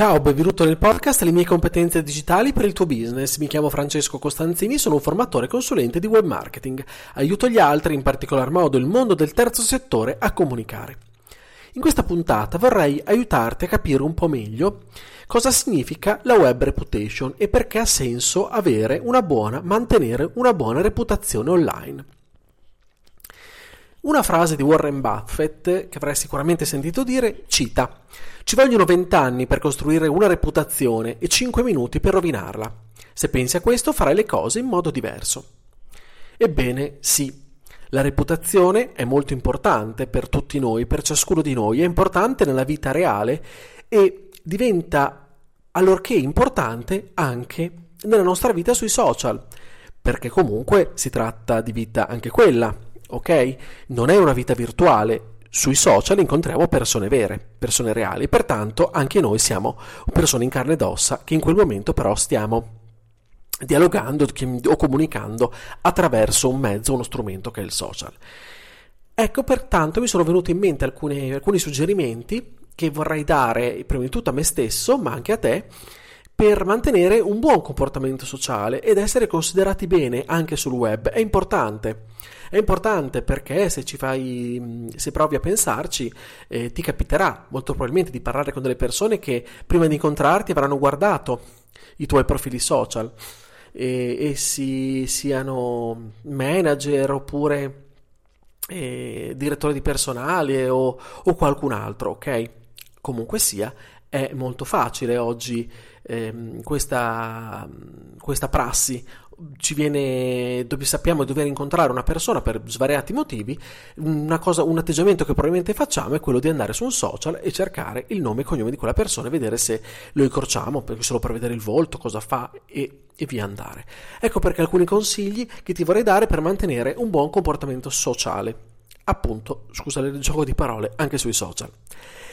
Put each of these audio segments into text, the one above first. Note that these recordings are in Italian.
Ciao, benvenuto nel podcast Le mie competenze digitali per il tuo business. Mi chiamo Francesco Costanzini, sono un formatore e consulente di web marketing. Aiuto gli altri, in particolar modo il mondo del terzo settore, a comunicare. In questa puntata vorrei aiutarti a capire un po' meglio cosa significa la web reputation e perché ha senso avere una buona, mantenere una buona reputazione online. Una frase di Warren Buffett, che avrai sicuramente sentito dire, cita Ci vogliono vent'anni per costruire una reputazione e cinque minuti per rovinarla. Se pensi a questo farai le cose in modo diverso. Ebbene sì, la reputazione è molto importante per tutti noi, per ciascuno di noi, è importante nella vita reale e diventa allorché importante anche nella nostra vita sui social, perché comunque si tratta di vita anche quella ok? Non è una vita virtuale. Sui social incontriamo persone vere, persone reali, pertanto anche noi siamo persone in carne ed ossa che in quel momento però stiamo dialogando o comunicando attraverso un mezzo, uno strumento che è il social. Ecco, pertanto mi sono venuti in mente alcuni, alcuni suggerimenti che vorrei dare prima di tutto a me stesso, ma anche a te, per mantenere un buon comportamento sociale ed essere considerati bene anche sul web. È importante. È importante perché se ci fai, se provi a pensarci, eh, ti capiterà molto probabilmente di parlare con delle persone che prima di incontrarti avranno guardato i tuoi profili social, e, essi siano manager oppure eh, direttore di personale o, o qualcun altro, ok? Comunque sia, è molto facile oggi ehm, questa, questa prassi ci viene, sappiamo di dover incontrare una persona per svariati motivi, cosa, un atteggiamento che probabilmente facciamo è quello di andare su un social e cercare il nome e cognome di quella persona e vedere se lo incrociamo, solo per vedere il volto, cosa fa e, e via andare. Ecco perché alcuni consigli che ti vorrei dare per mantenere un buon comportamento sociale. Appunto, scusa il gioco di parole, anche sui social.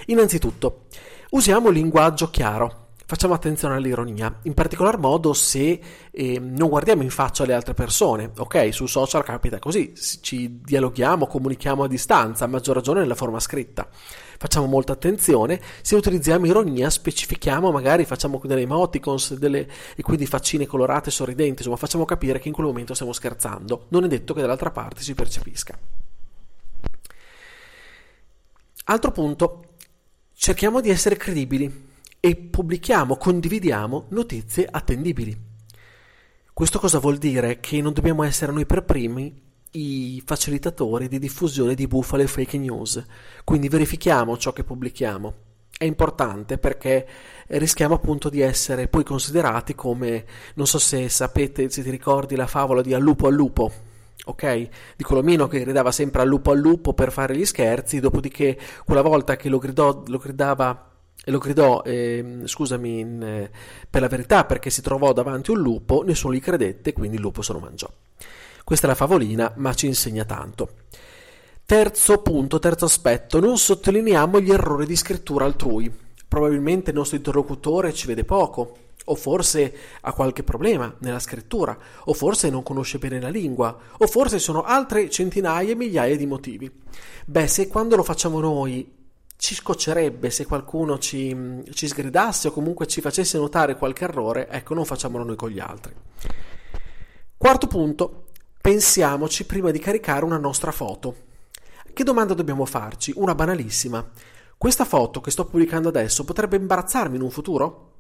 Innanzitutto, usiamo linguaggio chiaro facciamo attenzione all'ironia, in particolar modo se eh, non guardiamo in faccia le altre persone, ok? Su social capita così, ci dialoghiamo, comunichiamo a distanza, a maggior ragione nella forma scritta. Facciamo molta attenzione, se utilizziamo ironia specifichiamo, magari facciamo delle emoticons delle, e quindi faccine colorate sorridenti, insomma facciamo capire che in quel momento stiamo scherzando, non è detto che dall'altra parte si percepisca. Altro punto, cerchiamo di essere credibili e pubblichiamo, condividiamo notizie attendibili. Questo cosa vuol dire? Che non dobbiamo essere noi per primi i facilitatori di diffusione di bufale e fake news, quindi verifichiamo ciò che pubblichiamo. È importante perché rischiamo appunto di essere poi considerati come, non so se sapete, se ti ricordi la favola di al lupo al lupo, ok? Di Colomino che gridava sempre al lupo al lupo per fare gli scherzi, dopodiché quella volta che lo, gridò, lo gridava lo gridò, eh, scusami, in, eh, per la verità, perché si trovò davanti un lupo, nessuno gli credette, quindi il lupo se lo mangiò. Questa è la favolina, ma ci insegna tanto. Terzo punto, terzo aspetto, non sottolineiamo gli errori di scrittura altrui. Probabilmente il nostro interlocutore ci vede poco, o forse ha qualche problema nella scrittura, o forse non conosce bene la lingua, o forse sono altre centinaia e migliaia di motivi. Beh, se quando lo facciamo noi ci scoccerebbe se qualcuno ci, ci sgridasse o comunque ci facesse notare qualche errore, ecco, non facciamolo noi con gli altri. Quarto punto, pensiamoci prima di caricare una nostra foto. Che domanda dobbiamo farci? Una banalissima. Questa foto che sto pubblicando adesso potrebbe imbarazzarmi in un futuro?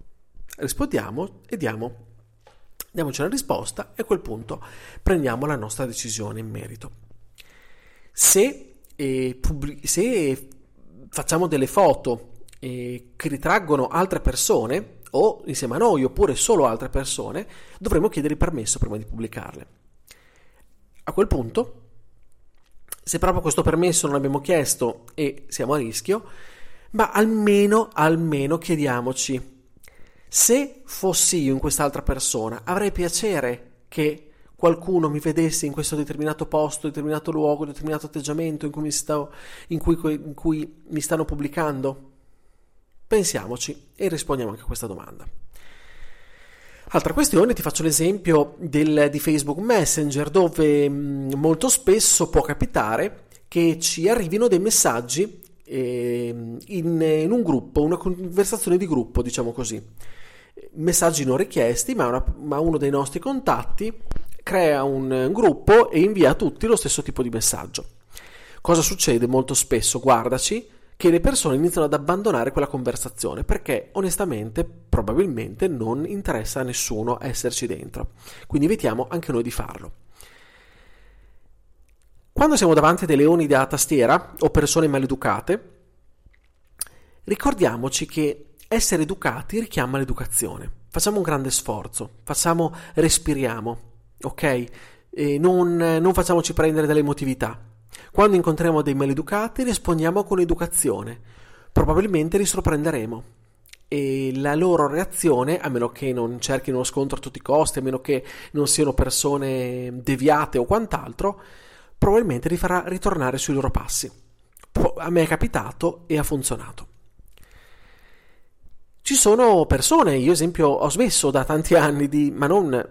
Rispondiamo e diamo, diamoci una risposta e a quel punto prendiamo la nostra decisione in merito. Se, eh, pubblic- se facciamo delle foto eh, che ritraggono altre persone, o insieme a noi, oppure solo altre persone, dovremo chiedere il permesso prima di pubblicarle. A quel punto, se proprio questo permesso non l'abbiamo chiesto e siamo a rischio, ma almeno, almeno chiediamoci, se fossi io in quest'altra persona, avrei piacere che qualcuno mi vedesse in questo determinato posto, determinato luogo, determinato atteggiamento in cui mi, sto, in cui, in cui mi stanno pubblicando? Pensiamoci e rispondiamo anche a questa domanda. Altra questione, ti faccio l'esempio del, di Facebook Messenger, dove mh, molto spesso può capitare che ci arrivino dei messaggi in, in, un gruppo, una conversazione di gruppo, diciamo così. Messaggi non richiesti, ma, una, ma uno dei nostri contatti crea un, un gruppo e invia a tutti lo stesso tipo di messaggio. Cosa succede molto spesso? Guardaci che le persone iniziano ad abbandonare quella conversazione perché onestamente probabilmente non interessa a nessuno esserci dentro. Quindi evitiamo anche noi di farlo. Quando siamo davanti a dei leoni da tastiera o persone maleducate, ricordiamoci che essere educati richiama l'educazione. Facciamo un grande sforzo, facciamo, respiriamo, ok? Non, non facciamoci prendere dall'emotività quando incontriamo dei maleducati rispondiamo con educazione. Probabilmente li sorprenderemo. E la loro reazione, a meno che non cerchino uno scontro a tutti i costi, a meno che non siano persone deviate o quant'altro, probabilmente li farà ritornare sui loro passi. A me è capitato e ha funzionato. Ci sono persone, io esempio ho smesso da tanti anni di, ma non,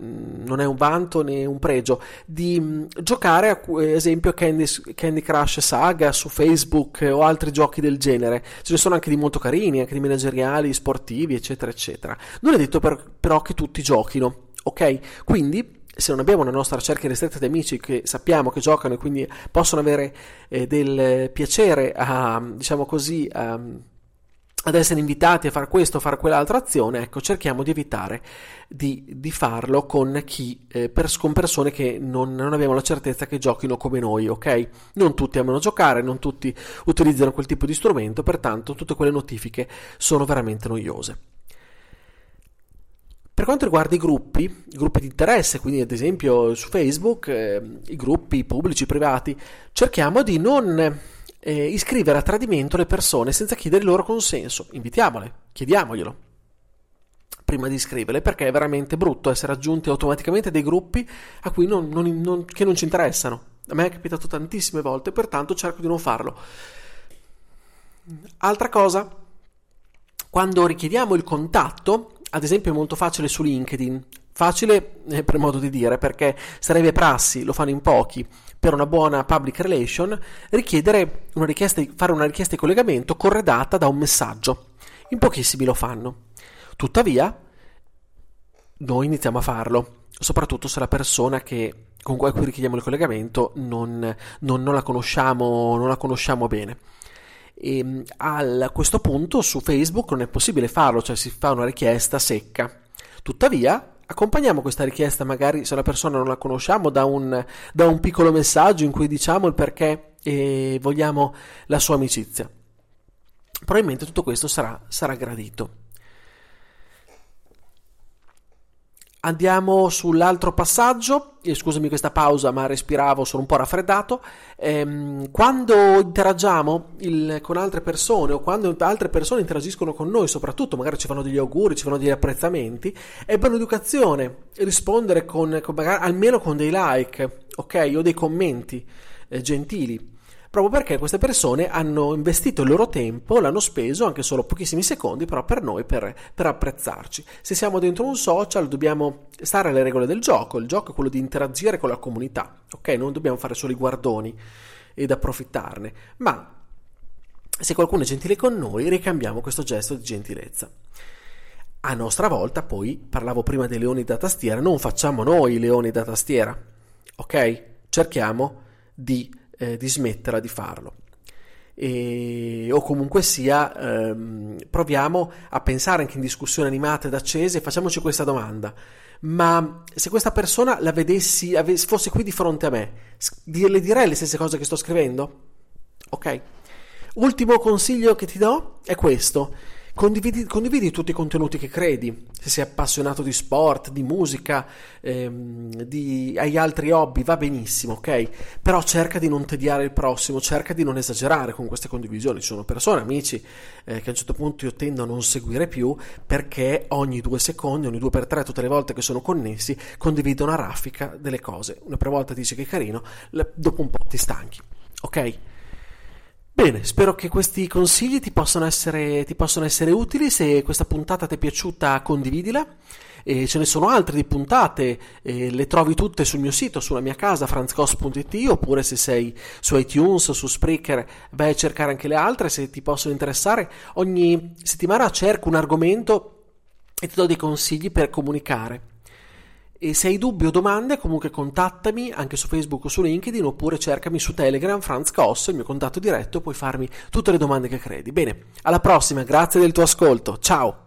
non è un vanto né un pregio, di mm, giocare a esempio Candy, Candy Crush Saga su Facebook o altri giochi del genere. Ce ne sono anche di molto carini, anche di manageriali, sportivi, eccetera, eccetera. Non è detto per, però che tutti giochino, ok? Quindi se non abbiamo una nostra cerchia ristretta di amici che sappiamo che giocano e quindi possono avere eh, del piacere a, diciamo così, a ad essere invitati a fare questo o fare quell'altra azione, ecco, cerchiamo di evitare di, di farlo con, chi, eh, per, con persone che non, non, abbiamo la certezza che giochino come noi, ok? Non tutti amano giocare, non tutti utilizzano quel tipo di strumento, pertanto tutte quelle notifiche sono veramente noiose. Per quanto riguarda i gruppi, i gruppi di interesse, quindi ad esempio su Facebook, eh, i gruppi pubblici, privati, cerchiamo di non eh, iscrivere a tradimento le persone senza chiedere il loro consenso. Invitiamole, chiediamoglielo prima di iscriverle perché è veramente brutto essere aggiunti automaticamente dei gruppi a cui non, non, non, che non ci interessano. A me è capitato tantissime volte, pertanto cerco di non farlo. Altra cosa, quando richiediamo il contatto, ad esempio è molto facile su LinkedIn, facile eh, per modo di dire perché sarebbe prassi, lo fanno in pochi, per una buona public relation, una richiesta fare una richiesta di collegamento corredata da un messaggio. In pochissimi lo fanno. Tuttavia, noi iniziamo a farlo, soprattutto se la persona che, con cui richiediamo il collegamento non, non, non, la, conosciamo, non la conosciamo bene. E ehm, a questo punto su Facebook non è possibile farlo, cioè si fa una richiesta secca. Tuttavia, accompagniamo questa richiesta, magari se la persona non la conosciamo, da un, da un piccolo messaggio in cui diciamo il perché e vogliamo la sua amicizia. Probabilmente tutto questo sarà, sarà gradito. Andiamo sull'altro passaggio, eh, scusami questa pausa ma respiravo, sono un po' raffreddato, ehm, quando interagiamo il, con altre persone o quando altre persone interagiscono con noi, soprattutto magari ci fanno degli auguri, ci fanno degli apprezzamenti, è per l'educazione rispondere con, con magari, almeno con dei like, ok, o dei commenti eh, gentili proprio perché queste persone hanno investito il loro tempo, l'hanno speso anche solo pochissimi secondi, però per noi, per, per apprezzarci. Se siamo dentro un social dobbiamo stare alle regole del gioco, il gioco è quello di interagire con la comunità, ok? Non dobbiamo fare solo i guardoni ed approfittarne, ma se qualcuno è gentile con noi, ricambiamo questo gesto di gentilezza. A nostra volta, poi, parlavo prima dei leoni da tastiera, non facciamo noi i leoni da tastiera, ok? Cerchiamo di eh, di smetterla di farlo. E, o comunque sia, ehm, proviamo a pensare anche in discussioni animate ed accese, facciamoci questa domanda. Ma se questa persona la vedessi, fosse qui di fronte a me, le direi le stesse cose che sto scrivendo? Ok? Ultimo consiglio che ti do è questo Condividi, condividi, tutti i contenuti che credi, se sei appassionato di sport, di musica, ehm, di, hai altri hobby, va benissimo, ok? Però cerca di non tediare il prossimo, cerca di non esagerare con queste condivisioni. Ci sono persone, amici, eh, che a un certo punto io tendo a non seguire più perché ogni due secondi, ogni due per tre, tutte le volte che sono connessi, condividono a raffica delle cose. Una per volta dici che è carino, dopo un po' ti stanchi, ok? Bene, spero che questi consigli ti possano, essere, ti possano essere utili. Se questa puntata ti è piaciuta, condividila. e ce ne sono altre di puntate, eh, le trovi tutte sul mio sito, sulla mia casa, franzcos.it, oppure se sei su iTunes, su Spreaker, vai a cercare anche le altre, se ti possono interessare. Ogni settimana cerco un argomento e ti do dei consigli per comunicare. E se hai dubbi o domande, comunque contattami anche su Facebook o su LinkedIn oppure cercami su Telegram, Franz Koss, il mio contatto diretto, puoi farmi tutte le domande che credi. Bene, alla prossima, grazie del tuo ascolto, ciao!